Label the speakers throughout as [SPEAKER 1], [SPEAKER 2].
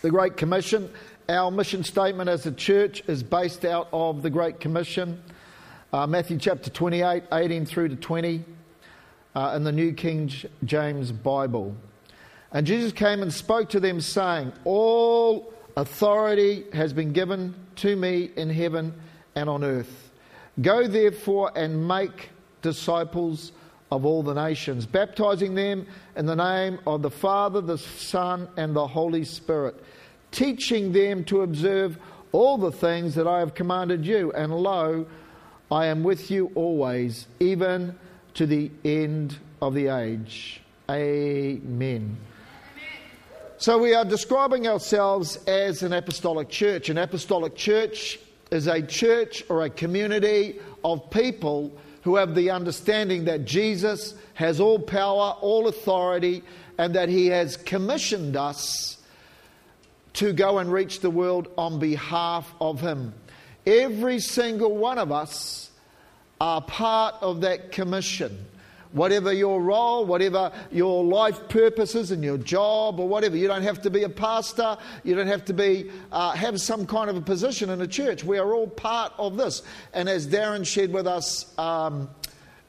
[SPEAKER 1] the Great Commission. Our mission statement as a church is based out of the Great Commission, uh, Matthew chapter 28, 18 through to 20, uh, in the New King James Bible. And Jesus came and spoke to them, saying, All authority has been given to me in heaven and on earth. Go therefore and make disciples of all the nations, baptizing them in the name of the Father, the Son, and the Holy Spirit, teaching them to observe all the things that I have commanded you. And lo, I am with you always, even to the end of the age. Amen. So, we are describing ourselves as an apostolic church. An apostolic church is a church or a community of people who have the understanding that Jesus has all power, all authority, and that he has commissioned us to go and reach the world on behalf of him. Every single one of us are part of that commission. Whatever your role, whatever your life purposes and your job or whatever, you don't have to be a pastor. You don't have to be uh, have some kind of a position in a church. We are all part of this. And as Darren shared with us um,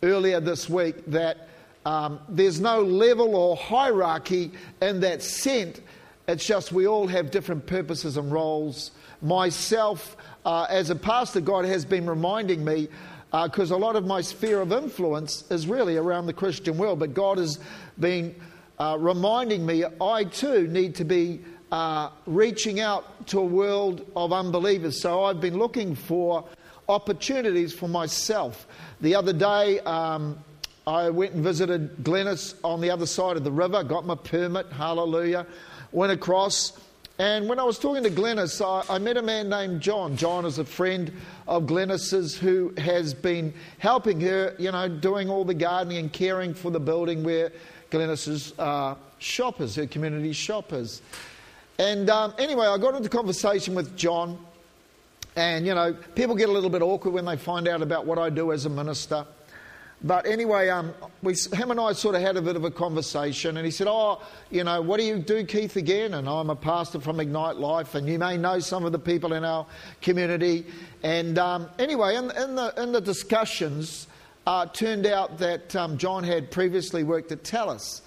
[SPEAKER 1] earlier this week, that um, there's no level or hierarchy in that scent. It's just we all have different purposes and roles. Myself, uh, as a pastor, God has been reminding me because uh, a lot of my sphere of influence is really around the Christian world. But God has been uh, reminding me I too need to be uh, reaching out to a world of unbelievers. So I've been looking for opportunities for myself. The other day, um, I went and visited Glennis on the other side of the river, got my permit, hallelujah, went across. And when I was talking to Glennis, I, I, met a man named John. John is a friend of Glennis's who has been helping her, you know, doing all the gardening and caring for the building where Glennis's uh, shop is, her community shop is. And um, anyway, I got into conversation with John. And, you know, people get a little bit awkward when they find out about what I do as a minister. But anyway, um, we, him and I sort of had a bit of a conversation, and he said, Oh, you know, what do you do, Keith, again? And I'm a pastor from Ignite Life, and you may know some of the people in our community. And um, anyway, in, in, the, in the discussions, uh, turned out that um, John had previously worked at Thales.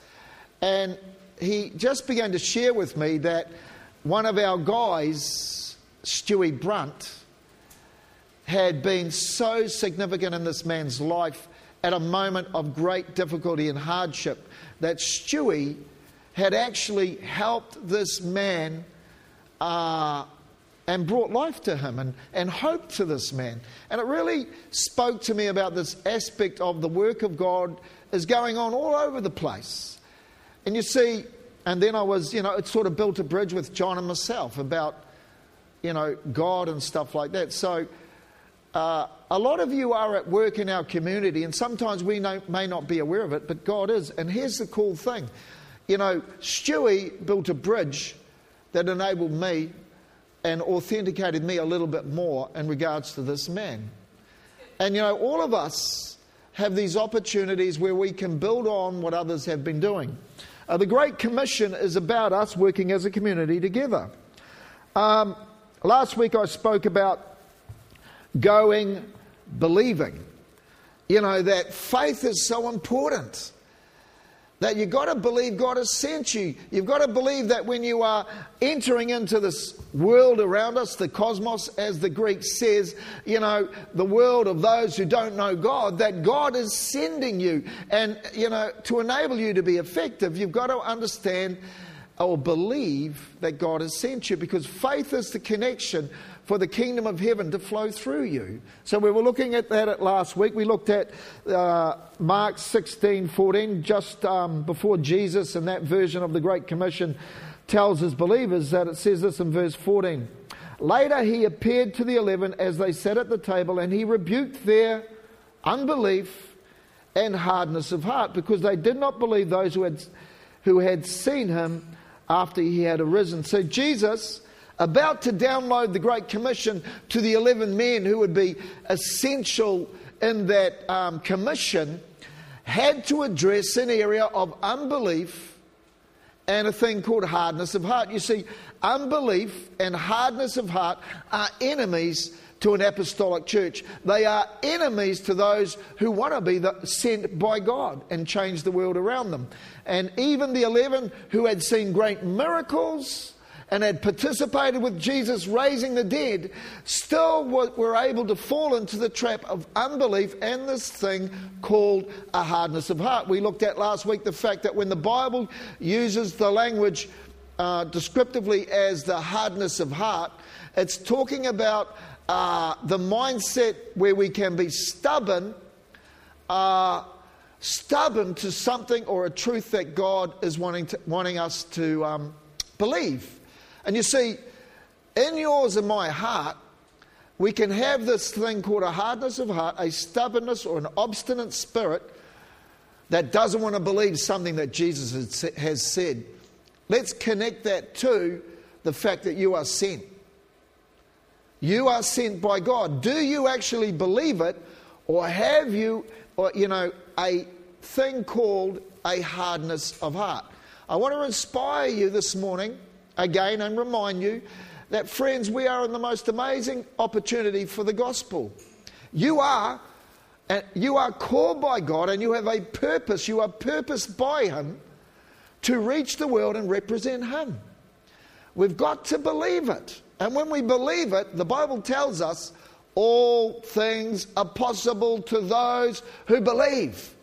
[SPEAKER 1] And he just began to share with me that one of our guys, Stewie Brunt, had been so significant in this man's life at a moment of great difficulty and hardship that Stewie had actually helped this man uh, and brought life to him and, and hope to this man. And it really spoke to me about this aspect of the work of God is going on all over the place. And you see, and then I was, you know, it sort of built a bridge with John and myself about, you know, God and stuff like that. So, uh, a lot of you are at work in our community, and sometimes we know, may not be aware of it, but God is. And here's the cool thing you know, Stewie built a bridge that enabled me and authenticated me a little bit more in regards to this man. And you know, all of us have these opportunities where we can build on what others have been doing. Uh, the Great Commission is about us working as a community together. Um, last week I spoke about going, believing. You know, that faith is so important. That you've got to believe God has sent you. You've got to believe that when you are entering into this world around us, the cosmos, as the Greek says, you know, the world of those who don't know God, that God is sending you. And, you know, to enable you to be effective, you've got to understand or believe that God has sent you because faith is the connection for the kingdom of heaven to flow through you. So we were looking at that at last week. We looked at uh, Mark 16 14, just um, before Jesus and that version of the Great Commission tells his believers that it says this in verse 14. Later he appeared to the eleven as they sat at the table, and he rebuked their unbelief and hardness of heart because they did not believe those who had, who had seen him after he had arisen. So Jesus about to download the Great Commission to the 11 men who would be essential in that um, commission, had to address an area of unbelief and a thing called hardness of heart. You see, unbelief and hardness of heart are enemies to an apostolic church. They are enemies to those who want to be the, sent by God and change the world around them. And even the 11 who had seen great miracles and had participated with Jesus raising the dead still were able to fall into the trap of unbelief and this thing called a hardness of heart. We looked at last week the fact that when the Bible uses the language uh, descriptively as the hardness of heart, it's talking about uh, the mindset where we can be stubborn, uh, stubborn to something or a truth that God is wanting, to, wanting us to um, believe. And you see, in yours and my heart, we can have this thing called a hardness of heart, a stubbornness or an obstinate spirit that doesn't want to believe something that Jesus has said. Let's connect that to the fact that you are sent. You are sent by God. Do you actually believe it, or have you, or, you know, a thing called a hardness of heart? I want to inspire you this morning again and remind you that, friends, we are in the most amazing opportunity for the gospel. You are. You are called by God and you have a purpose. You are purposed by Him to reach the world and represent Him. We've got to believe it. And when we believe it, the Bible tells us all things are possible to those who believe.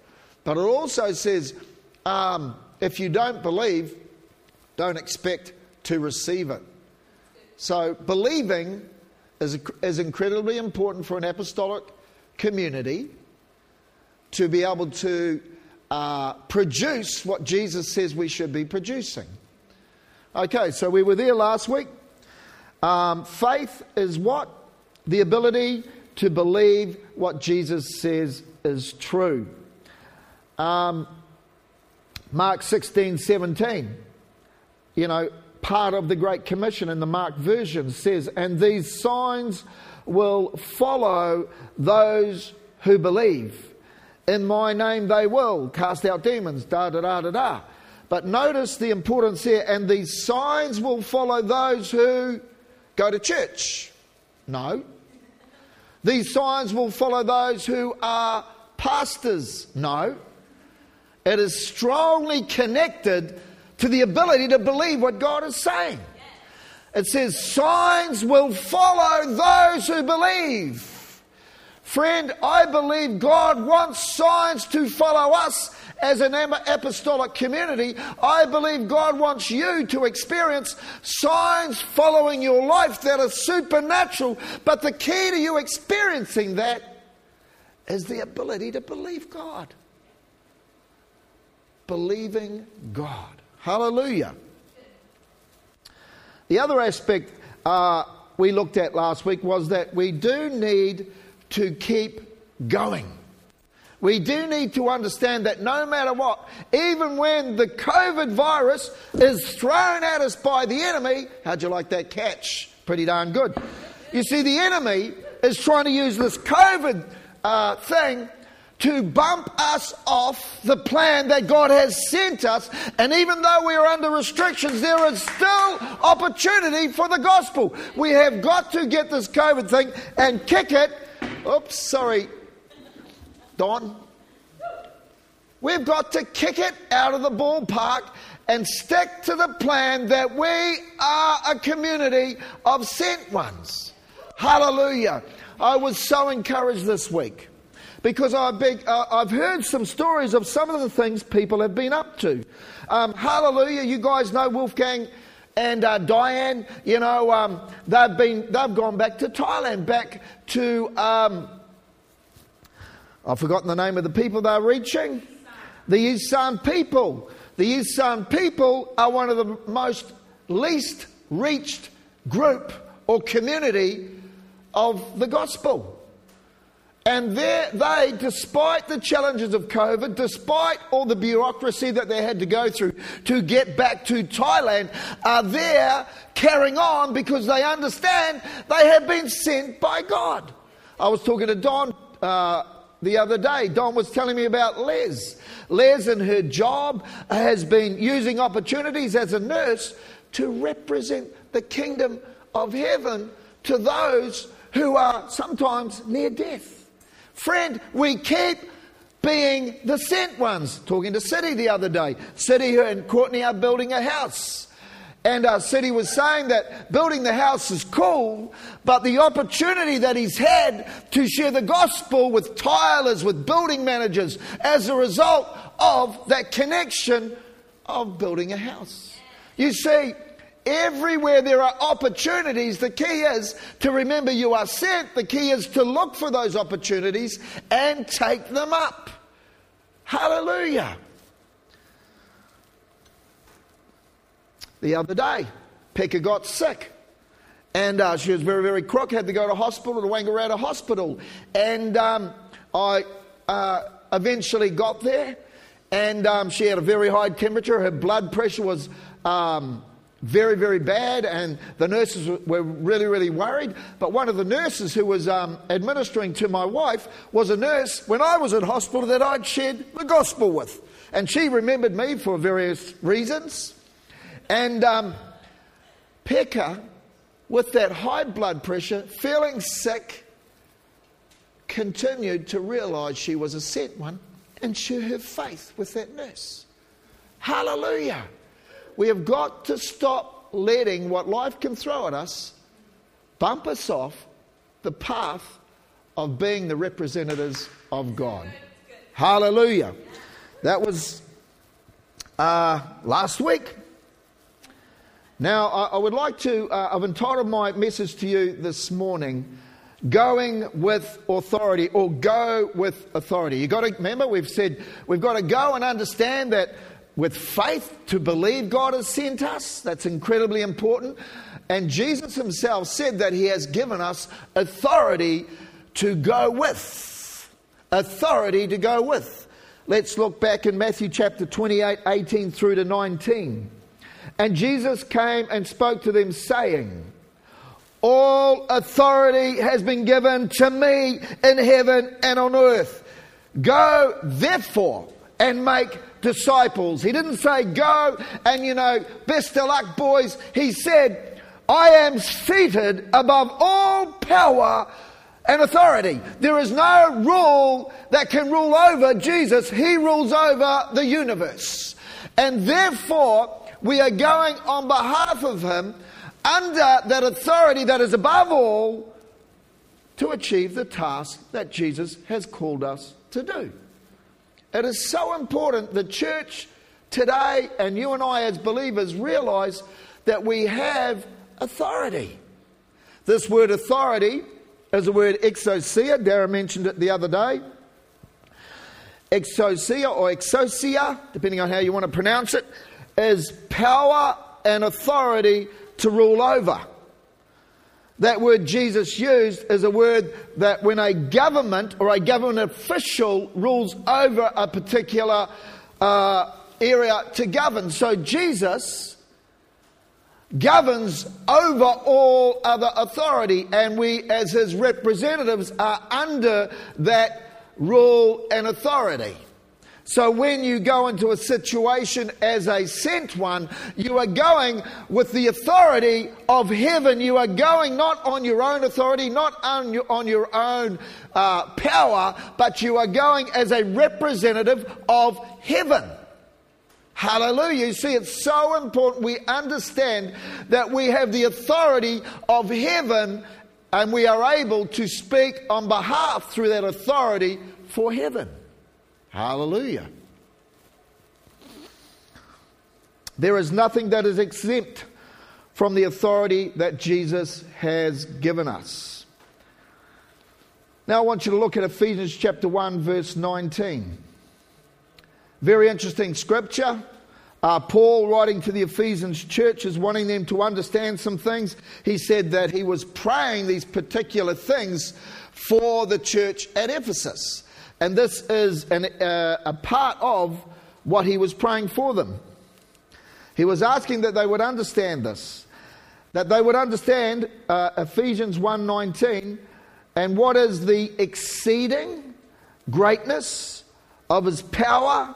[SPEAKER 1] But it also says um, if you don't believe, don't expect to receive it. So believing is, is incredibly important for an apostolic community to be able to uh, produce what Jesus says we should be producing. Okay, so we were there last week. Um, faith is what? The ability to believe what Jesus says is true. Um, Mark 16, 17, you know, part of the Great Commission in the Mark version says, And these signs will follow those who believe. In my name they will cast out demons, da da da da da. But notice the importance here, and these signs will follow those who go to church? No. These signs will follow those who are pastors? No. It is strongly connected to the ability to believe what God is saying. It says, signs will follow those who believe. Friend, I believe God wants signs to follow us as an apostolic community, I believe God wants you to experience signs following your life that are supernatural. But the key to you experiencing that is the ability to believe God. Believing God. Hallelujah. The other aspect uh, we looked at last week was that we do need to keep going. We do need to understand that no matter what, even when the COVID virus is thrown at us by the enemy, how'd you like that catch? Pretty darn good. You see, the enemy is trying to use this COVID uh, thing to bump us off the plan that God has sent us. And even though we are under restrictions, there is still opportunity for the gospel. We have got to get this COVID thing and kick it. Oops, sorry, Don. We've got to kick it out of the ballpark and stick to the plan that we are a community of sent ones. Hallelujah. I was so encouraged this week because I've, been, uh, heard some stories of some of the things people have been up to. Um, hallelujah. You guys know Wolfgang and uh, Diane, you know, um, they've been, they've gone back to Thailand, back to, um, I've forgotten the name of the people they're reaching. The Isan people. The Isan people are one of the most least reached group or community of the gospel. And there, they, despite the challenges of COVID, despite all the bureaucracy that they had to go through to get back to Thailand, are there carrying on because they understand they have been sent by God. I was talking to Don uh, the other day. Don was telling me about Les. Les and her job has been using opportunities as a nurse to represent the kingdom of heaven to those who are sometimes near death. Friend, we keep being the sent ones. Talking to City the other day. City and Courtney are building a house. And uh, City was saying that building the house is cool, but the opportunity that he's had to share the gospel with tilers, with building managers, as a result of that connection of building a house. You see, everywhere there are opportunities, the key is to remember you are sent. The key is to look for those opportunities and take them up. Hallelujah. the other day. Pekka got sick. And uh, she was very, very crook, had to go to hospital, to Wangaratta Hospital. And um, I uh, eventually got there, and um, she had a very high temperature. Her blood pressure was um, very, very bad, and the nurses were really, really worried. But one of the nurses who was um, administering to my wife was a nurse when I was at hospital that I'd shared the gospel with. And she remembered me for various reasons. And um, Pekka, with that high blood pressure, feeling sick, continued to realize she was a sent one and share her faith with that nurse. Hallelujah. We have got to stop letting what life can throw at us bump us off the path of being the representatives of God. Hallelujah. That was uh, last week. Now, I, I would like to, uh, I've entitled my message to you this morning, Going with Authority or Go with Authority. You've got to remember, we've said we've got to go and understand that with faith to believe God has sent us. That's incredibly important. And Jesus himself said that he has given us authority to go with. Authority to go with. Let's look back in Matthew chapter 28, 18 through to 19. And Jesus came and spoke to them, saying, All authority has been given to me in heaven and on earth. Go, therefore, and make disciples. He didn't say, Go and, you know, best of luck, boys. He said, I am seated above all power and authority. There is no rule that can rule over Jesus. He rules over the universe. And therefore, we are going on behalf of Him under that authority that is above all to achieve the task that Jesus has called us to do. It is so important the church today and you and I as believers realize that we have authority. This word authority is the word exousia. Dara mentioned it the other day. Exousia or exousia, depending on how you want to pronounce it, is power and authority to rule over. That word Jesus used is a word that when a government or a government official rules over a particular uh, area to govern. So Jesus governs over all other authority, and we, as his representatives, are under that rule and authority. So when you go into a situation as a sent one, you are going with the authority of heaven. You are going not on your own authority, not on your, on your own uh, power, but you are going as a representative of heaven. Hallelujah. You see, it's so important we understand that we have the authority of heaven and we are able to speak on behalf through that authority for heaven. Hallelujah. There is nothing that is exempt from the authority that Jesus has given us. Now I want you to look at Ephesians chapter 1, verse 19. Very interesting scripture. Uh, Paul, writing to the Ephesians church, is wanting them to understand some things. He said that he was praying these particular things for the church at Ephesus. And this is an, uh, a part of what he was praying for them. He was asking that they would understand this, that they would understand uh, Ephesians 1:19 and what is the exceeding greatness of his power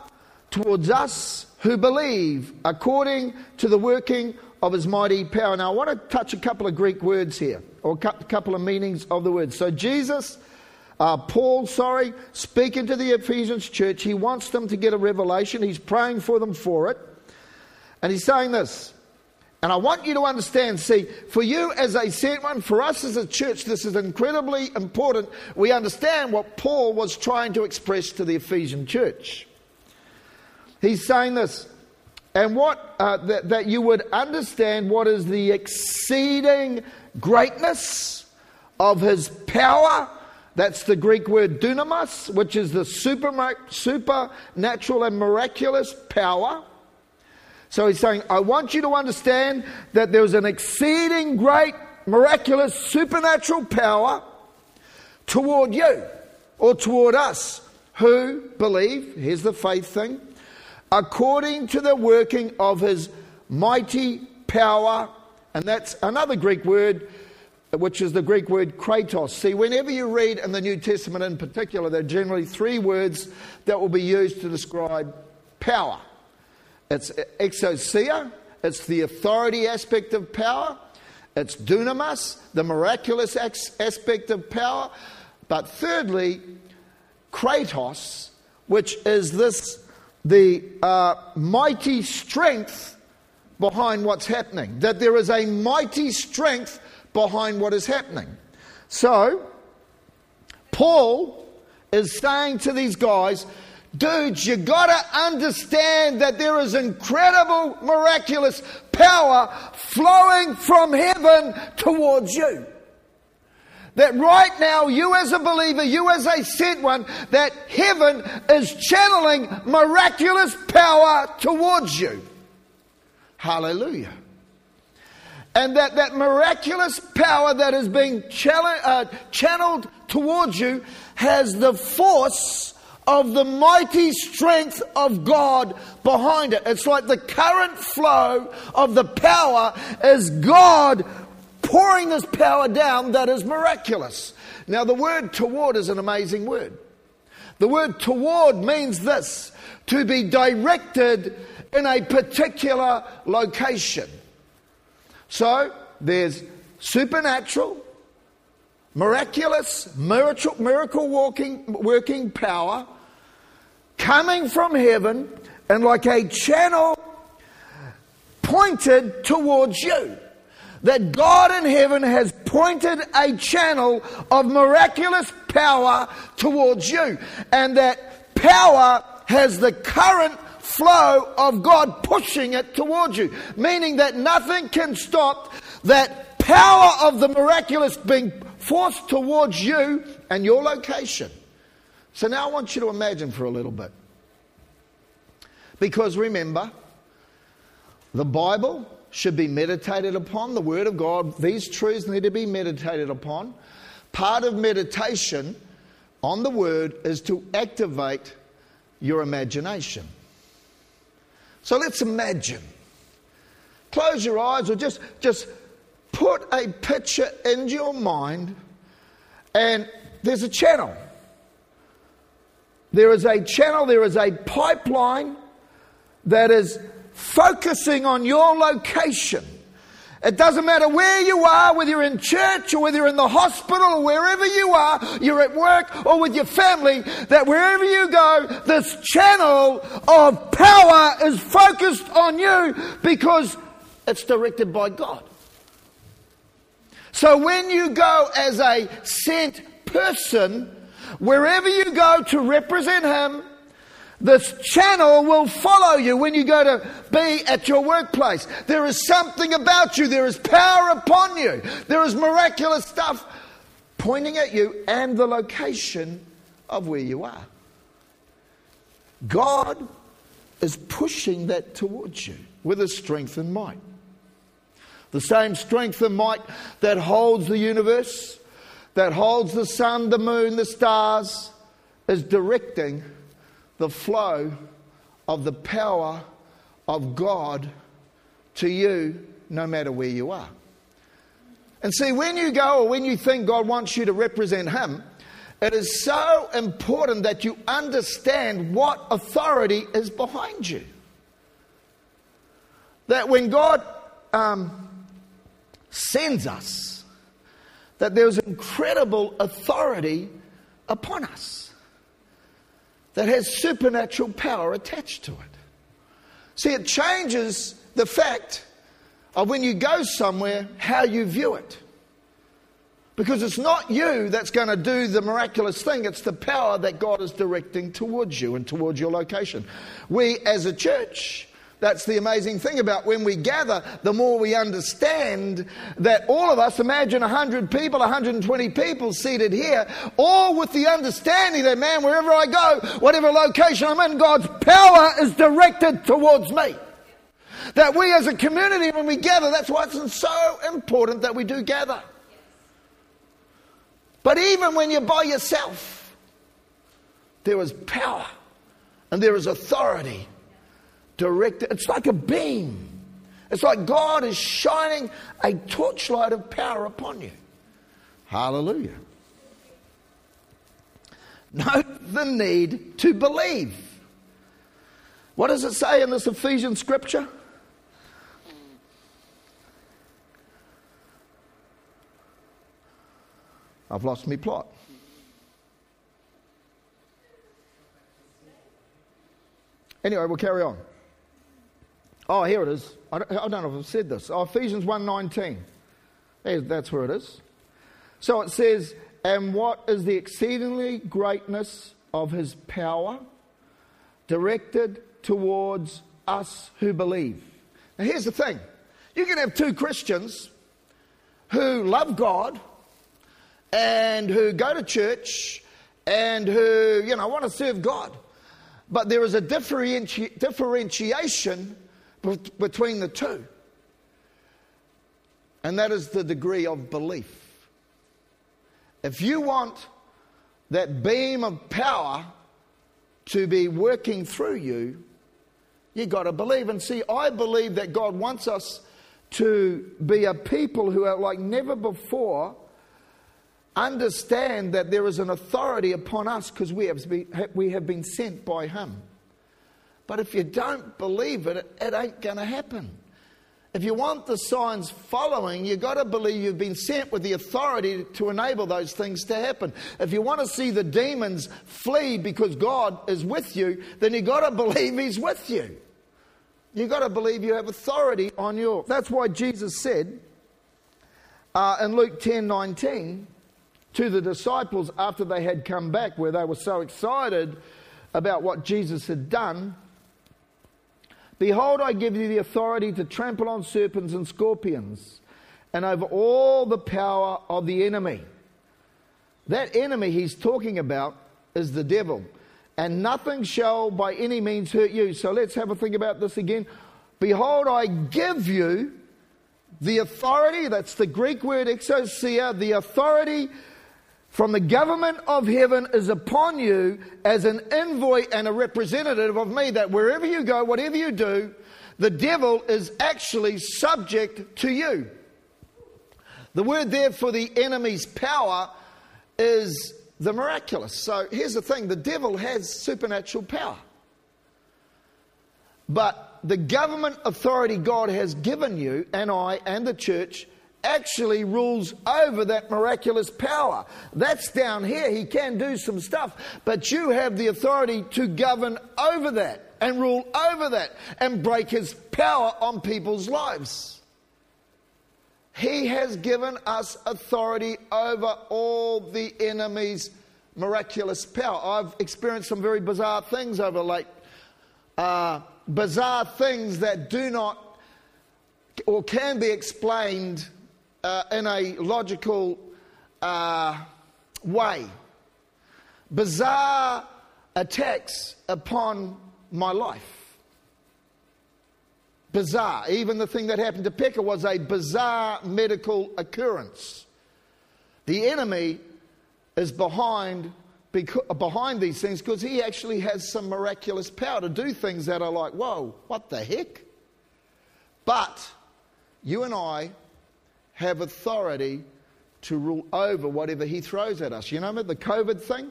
[SPEAKER 1] towards us who believe according to the working of his mighty power. Now, I want to touch a couple of Greek words here, or a couple of meanings of the words. So, Jesus, uh, Paul, sorry, speaking to the Ephesians church, he wants them to get a revelation. He's praying for them for it. And he's saying this. And I want you to understand see, for you as a sent one, for us as a church, this is incredibly important. We understand what Paul was trying to express to the Ephesian church. He's saying this, and what uh, that, that you would understand what is the exceeding greatness of his power. That's the Greek word dunamis, which is the super, supernatural and miraculous power so he's saying, I want you to understand that there's an exceeding great, miraculous, supernatural power toward you or toward us who believe, here's the faith thing, according to the working of his mighty power. And that's another Greek word, which is the Greek word kratos. See, whenever you read in the New Testament in particular, there are generally three words that will be used to describe power. It's exousia, it's the authority aspect of power. It's dunamis, the miraculous aspect of power. But thirdly, kratos, which is this the uh, mighty strength behind what's happening. That there is a mighty strength behind what is happening. So, Paul is saying to these guys, Dudes, you gotta understand that there is incredible, miraculous power flowing from heaven towards you. That right now, you as a believer, you as a sent one, that heaven is channeling miraculous power towards you. Hallelujah. And that, that miraculous power that is being uh, channeled towards you has the force of the mighty strength of God behind it. It's like the current flow of the power is God pouring this power down that is miraculous. Now, the word toward is an amazing word. The word toward means this to be directed in a particular location. So, there's supernatural, miraculous, miracle, miracle walking, working power coming from heaven and like a channel pointed towards you. That God in heaven has pointed a channel of miraculous power towards you. And that power has the current flow of God pushing it towards you. Meaning that nothing can stop that power of the miraculous being forced towards you and your location. So now I want you to imagine for a little bit. Because remember, the Bible should be meditated upon, the Word of God, these truths need to be meditated upon. Part of meditation on the Word is to activate your imagination. So let's imagine. Close your eyes or just, just put a picture into your mind, and there's a channel. There is a channel, there is a pipeline that is focusing on your location. It doesn't matter where you are, whether you're in church or whether you're in the hospital or wherever you are, you're at work or with your family, that wherever you go, this channel of power is focused on you because it's directed by God. So when you go as a sent person, Wherever you go to represent Him, this channel will follow you when you go to be at your workplace. There is something about you, there is power upon you, there is miraculous stuff pointing at you and the location of where you are. God is pushing that towards you with a strength and might. The same strength and might that holds the universe that holds the sun, the moon, the stars, is directing the flow of the power of God to you no matter where you are. And see, when you go or when you think God wants you to represent Him, it is so important that you understand what authority is behind you. That when God um, sends us, that there's incredible authority upon us that has supernatural power attached to it. See, it changes the fact of when you go somewhere, how you view it. Because it's not you that's going to do the miraculous thing, it's the power that God is directing towards you and towards your location. We, as a church, that's the amazing thing about when we gather, the more we understand that all of us, imagine 100 people, 120 people seated here, all with the understanding that, man, wherever I go, whatever location I'm in, God's power is directed towards me. That we as a community, when we gather, that's why it's so important that we do gather. But even when you're by yourself, there is power and there is authority directed. It's like a beam. It's like God is shining a torchlight of power upon you. Hallelujah. Note the need to believe. What does it say in this Ephesian scripture? I've lost my plot. Anyway, we'll carry on. Oh, here it is. I don't, I don't know if I've said this. Oh, Ephesians 1.19. That's where it is. So it says, And what is the exceedingly greatness of his power directed towards us who believe? Now here's the thing. You can have two Christians who love God and who go to church and who, you know, want to serve God. But there is a differenti- differentiation between the two. And that is the degree of belief. If you want that beam of power to be working through you, you got to believe. And see, I believe that God wants us to be a people who are like never before understand that there is an authority upon us because we have, been, we have been sent by Him. But if you don't believe it, it ain't going to happen. If you want the signs following, you've got to believe you've been sent with the authority to enable those things to happen. If you want to see the demons flee because God is with you, then you've got to believe He's with you. You've got to believe you have authority on your. That's why Jesus said uh, in Luke 10 19 to the disciples after they had come back, where they were so excited about what Jesus had done. Behold, I give you the authority to trample on serpents and scorpions and over all the power of the enemy. That enemy he's talking about is the devil. And nothing shall by any means hurt you. So let's have a think about this again. Behold, I give you the authority, that's the Greek word exousia, the authority from the government of heaven is upon you as an envoy and a representative of me, that wherever you go, whatever you do, the devil is actually subject to you. The word there for the enemy's power is the miraculous. So here's the thing the devil has supernatural power. But the government authority God has given you, and I, and the church, actually rules over that miraculous power. That's down here. He can do some stuff, but you have the authority to govern over that and rule over that and break his power on people's lives. He has given us authority over all the enemy's miraculous power. I've experienced some very bizarre things over late. Uh, bizarre things that do not or can be explained uh, in a logical uh, way. Bizarre attacks upon my life. Bizarre. Even the thing that happened to Pekka was a bizarre medical occurrence. The enemy is behind, behind these things because he actually has some miraculous power to do things that are like, whoa, what the heck? But you and I have authority to rule over whatever he throws at us. You know the COVID thing?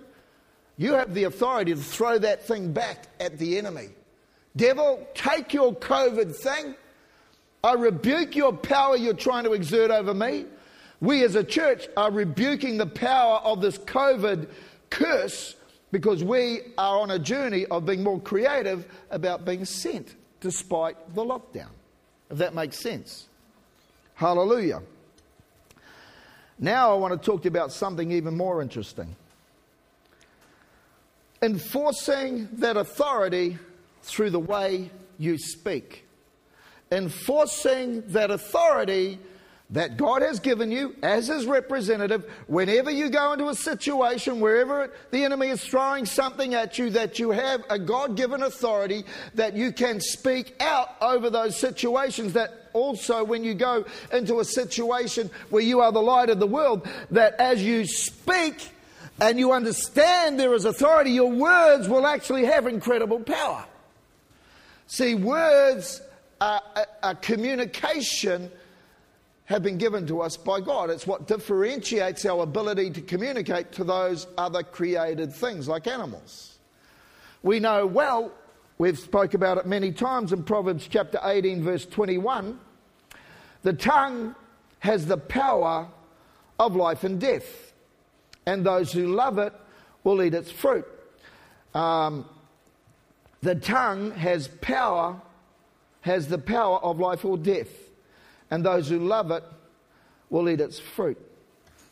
[SPEAKER 1] You have the authority to throw that thing back at the enemy. Devil, take your COVID thing. I rebuke your power you're trying to exert over me. We as a church are rebuking the power of this COVID curse because we are on a journey of being more creative about being sent despite the lockdown. If that makes sense. Hallelujah. Now I want to talk to you about something even more interesting. Enforcing that authority through the way you speak. Enforcing that authority that God has given you as His representative, whenever you go into a situation, wherever the enemy is throwing something at you, that you have a God given authority that you can speak out over those situations. That also, when you go into a situation where you are the light of the world, that as you speak and you understand there is authority, your words will actually have incredible power. See, words are, a communication have been given to us by God. It's what differentiates our ability to communicate to those other created things like animals. We know well, we've spoke about it many times in Proverbs chapter 18 verse 21, the tongue has the power of life and death, and those who love it will eat its fruit. Um, the tongue has power, has the power of life or death and those who love it will eat its fruit.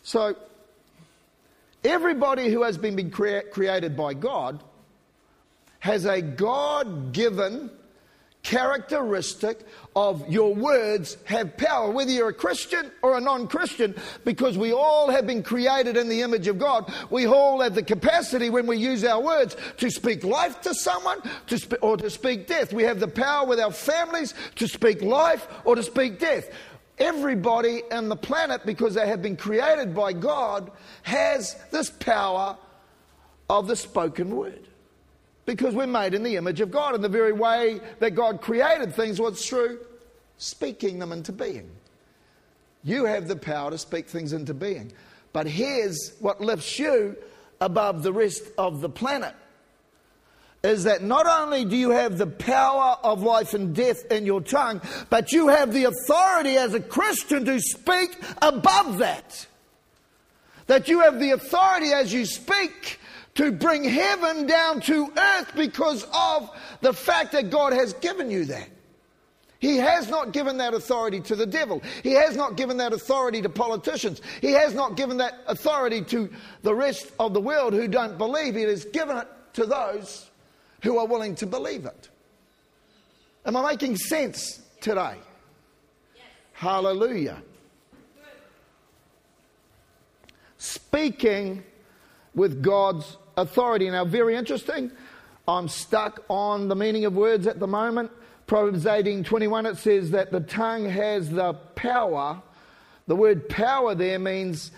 [SPEAKER 1] So, everybody who has been crea- created by God has a God given characteristic of your words have power, whether you're a Christian or a non Christian, because we all have been created in the image of God. We all have the capacity when we use our words to speak life to someone to sp- or to speak death. We have the power with our families to speak life or to speak death. Everybody on the planet, because they have been created by God, has this power of the spoken word because we're made in the image of God. And the very way that God created things was through speaking them into being. You have the power to speak things into being. But here's what lifts you above the rest of the planet is that not only do you have the power of life and death in your tongue, but you have the authority as a Christian to speak above that. That you have the authority as you speak to bring heaven down to earth because of the fact that God has given you that. He has not given that authority to the devil. He has not given that authority to politicians. He has not given that authority to the rest of the world who don't believe. He has given it to those who are willing to believe it. Am I making sense today? Yes. Hallelujah. Speaking with God's authority. Now, very interesting. I'm stuck on the meaning of words at the moment. Proverbs 18 21, it says that the tongue has the power. The word power there means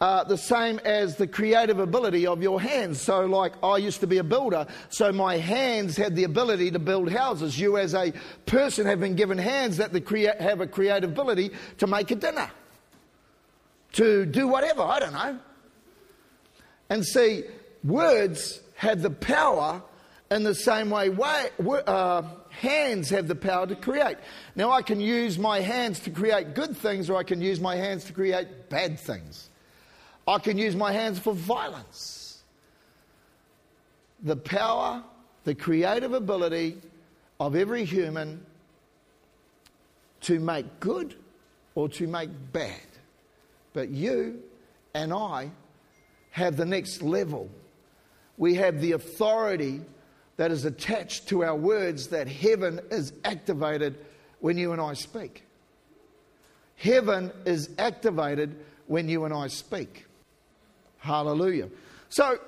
[SPEAKER 1] uh, the same as the creative ability of your hands. So, like I used to be a builder, so my hands had the ability to build houses. You, as a person, have been given hands that crea- have a creative ability to make a dinner, to do whatever, I don't know. And see, words have the power in the same way, way uh, hands have the power to create. Now, I can use my hands to create good things, or I can use my hands to create bad things. I can use my hands for violence. The power, the creative ability of every human to make good or to make bad. But you and I have the next level. We have the authority that is attached to our words that heaven is activated when you and I speak. Heaven is activated when you and I speak. Hallelujah. So,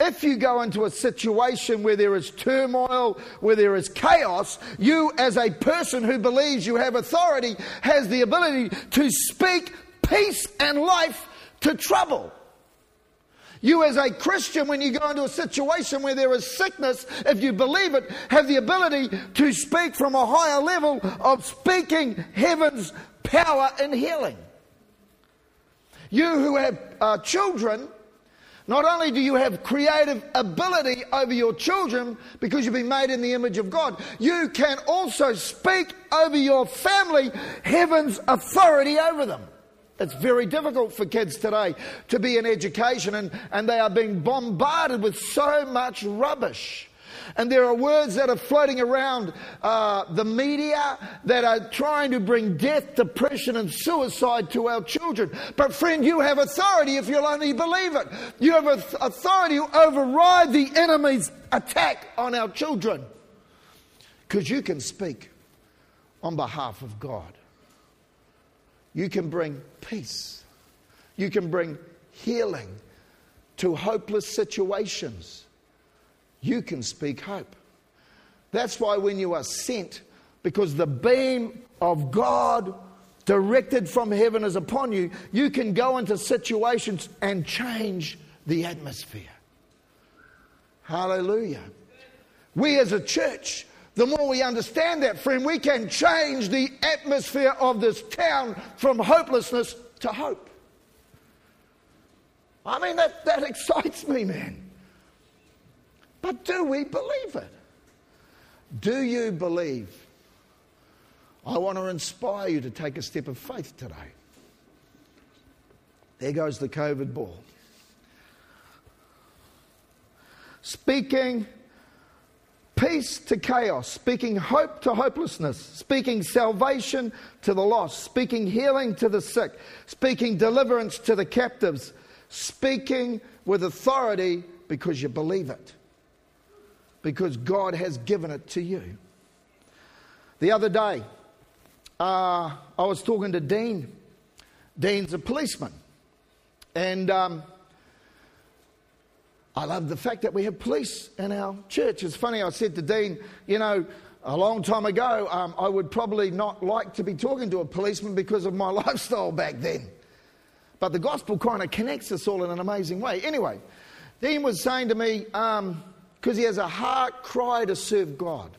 [SPEAKER 1] if you go into a situation where there is turmoil, where there is chaos, you, as a person who believes you have authority, has the ability to speak peace and life to trouble. You, as a Christian, when you go into a situation where there is sickness, if you believe it, have the ability to speak from a higher level of speaking heaven's power and healing. You who have uh, children, not only do you have creative ability over your children because you've been made in the image of God, you can also speak over your family heaven's authority over them. It's very difficult for kids today to be in education, and, and they are being bombarded with so much rubbish. And there are words that are floating around uh, the media that are trying to bring death, depression, and suicide to our children. But, friend, you have authority if you'll only believe it. You have authority to override the enemy's attack on our children. Because you can speak on behalf of God. You can bring peace. You can bring healing to hopeless situations you can speak hope. That's why when you are sent, because the beam of God directed from heaven is upon you, you can go into situations and change the atmosphere. Hallelujah. We as a church, the more we understand that, friend, we can change the atmosphere of this town from hopelessness to hope. I mean, that, that excites me, man. But do we believe it? Do you believe? I want to inspire you to take a step of faith today. There goes the COVID ball. Speaking peace to chaos, speaking hope to hopelessness, speaking salvation to the lost, speaking healing to the sick, speaking deliverance to the captives, speaking with authority because you believe it because God has given it to you. The other day, uh, I was talking to Dean. Dean's a policeman. And um, I love the fact that we have police in our church. It's funny, I said to Dean, you know, a long time ago, um, I would probably not like to be talking to a policeman because of my lifestyle back then. But the gospel kind of connects us all in an amazing way. Anyway, Dean was saying to me, um, because he has a heart cry to serve God.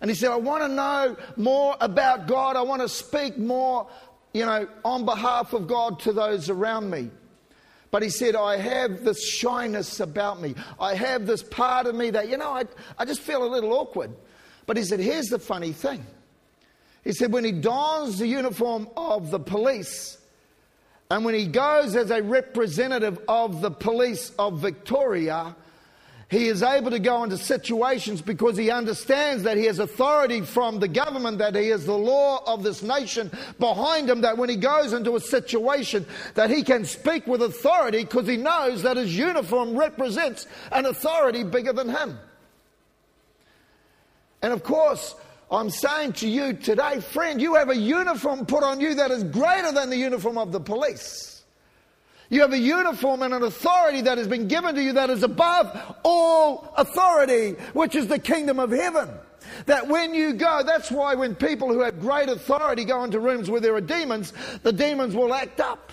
[SPEAKER 1] And he said, I want to know more about God. I want to speak more, you know, on behalf of God to those around me. But he said, I have this shyness about me. I have this part of me that, you know, I, I just feel a little awkward. But he said, here's the funny thing. He said, when he dons the uniform of the police, and when he goes as a representative of the police of Victoria, he is able to go into situations because he understands that he has authority from the government, that he has the law of this nation behind him, that when he goes into a situation that he can speak with authority because he knows that his uniform represents an authority bigger than him. And of course, I'm saying to you today, friend, you have a uniform put on you that is greater than the uniform of the police. You have a uniform and an authority that has been given to you that is above all authority, which is the kingdom of heaven. That when you go, that's why when people who have great authority go into rooms where there are demons, the demons will act up.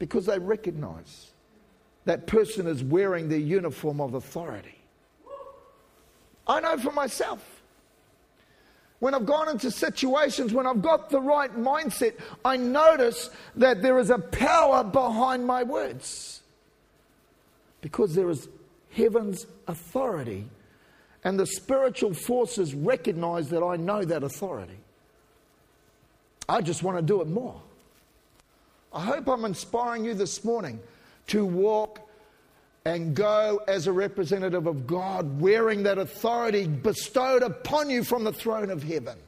[SPEAKER 1] Because they recognize that person is wearing the uniform of authority. I know for myself when I've gone into situations, when I've got the right mindset, I notice that there is a power behind my words. Because there is heaven's authority, and the spiritual forces recognize that I know that authority. I just want to do it more. I hope I'm inspiring you this morning to walk and go as a representative of God, wearing that authority bestowed upon you from the throne of heaven.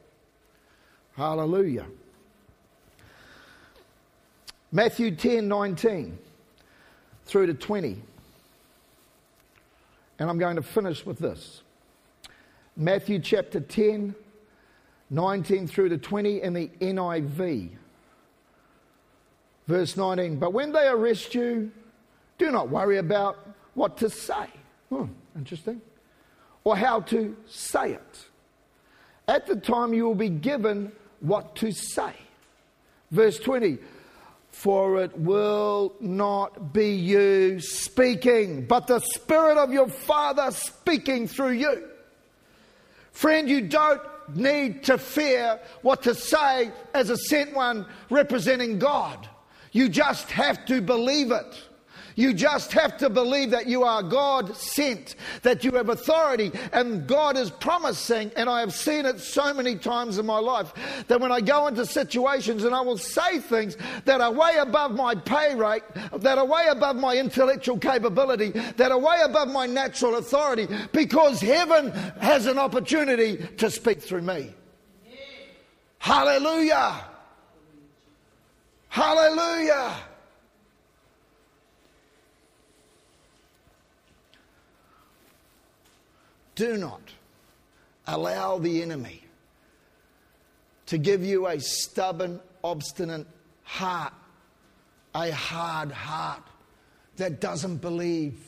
[SPEAKER 1] Hallelujah. Matthew 10 19 through to 20. And I'm going to finish with this. Matthew chapter 10, 19 through to 20 in the NIV. Verse 19. But when they arrest you, do not worry about what to say. Hmm, interesting. Or how to say it. At the time, you will be given what to say. Verse 20 For it will not be you speaking, but the Spirit of your Father speaking through you. Friend, you don't need to fear what to say as a sent one representing God. You just have to believe it. You just have to believe that you are God sent, that you have authority, and God is promising, and I have seen it so many times in my life, that when I go into situations and I will say things that are way above my pay rate, that are way above my intellectual capability, that are way above my natural authority, because heaven has an opportunity to speak through me. Hallelujah! Hallelujah! Do not allow the enemy to give you a stubborn, obstinate heart, a hard heart that doesn't believe.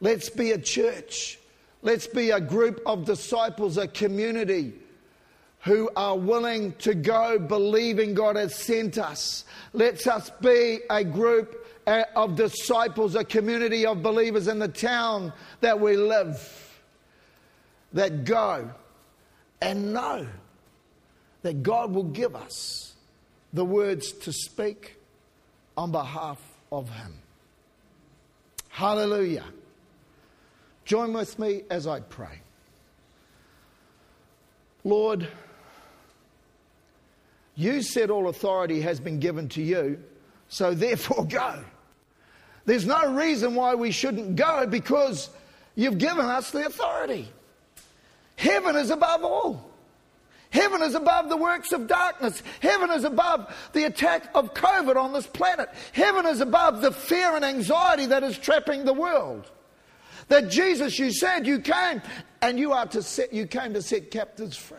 [SPEAKER 1] Let's be a church. Let's be a group of disciples, a community who are willing to go believing God has sent us. Let's us be a group Eh, of disciples, a community of believers in the town that we live that go and know that God will give us the words to speak on behalf of Him. Hallelujah. Join with me as I pray. Lord, you said all authority has been given to you, so therefore go. There's no reason why we shouldn't go because you've given us the authority. Heaven is above all. Heaven is above the works of darkness. Heaven is above the attack of COVID on this planet. Heaven is above the fear and anxiety that is trapping the world. That Jesus, you said you came and you are to set, you came to set captives free.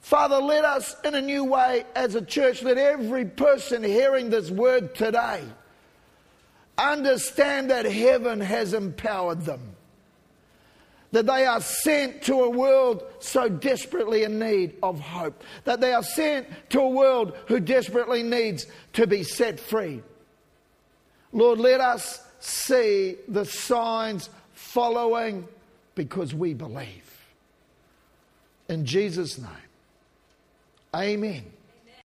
[SPEAKER 1] Father, let us in a new way as a church, let every person hearing this word today understand that heaven has empowered them. That they are sent to a world so desperately in need of hope. That they are sent to a world who desperately needs to be set free. Lord, let us see the signs following because we believe. In Jesus' name, amen.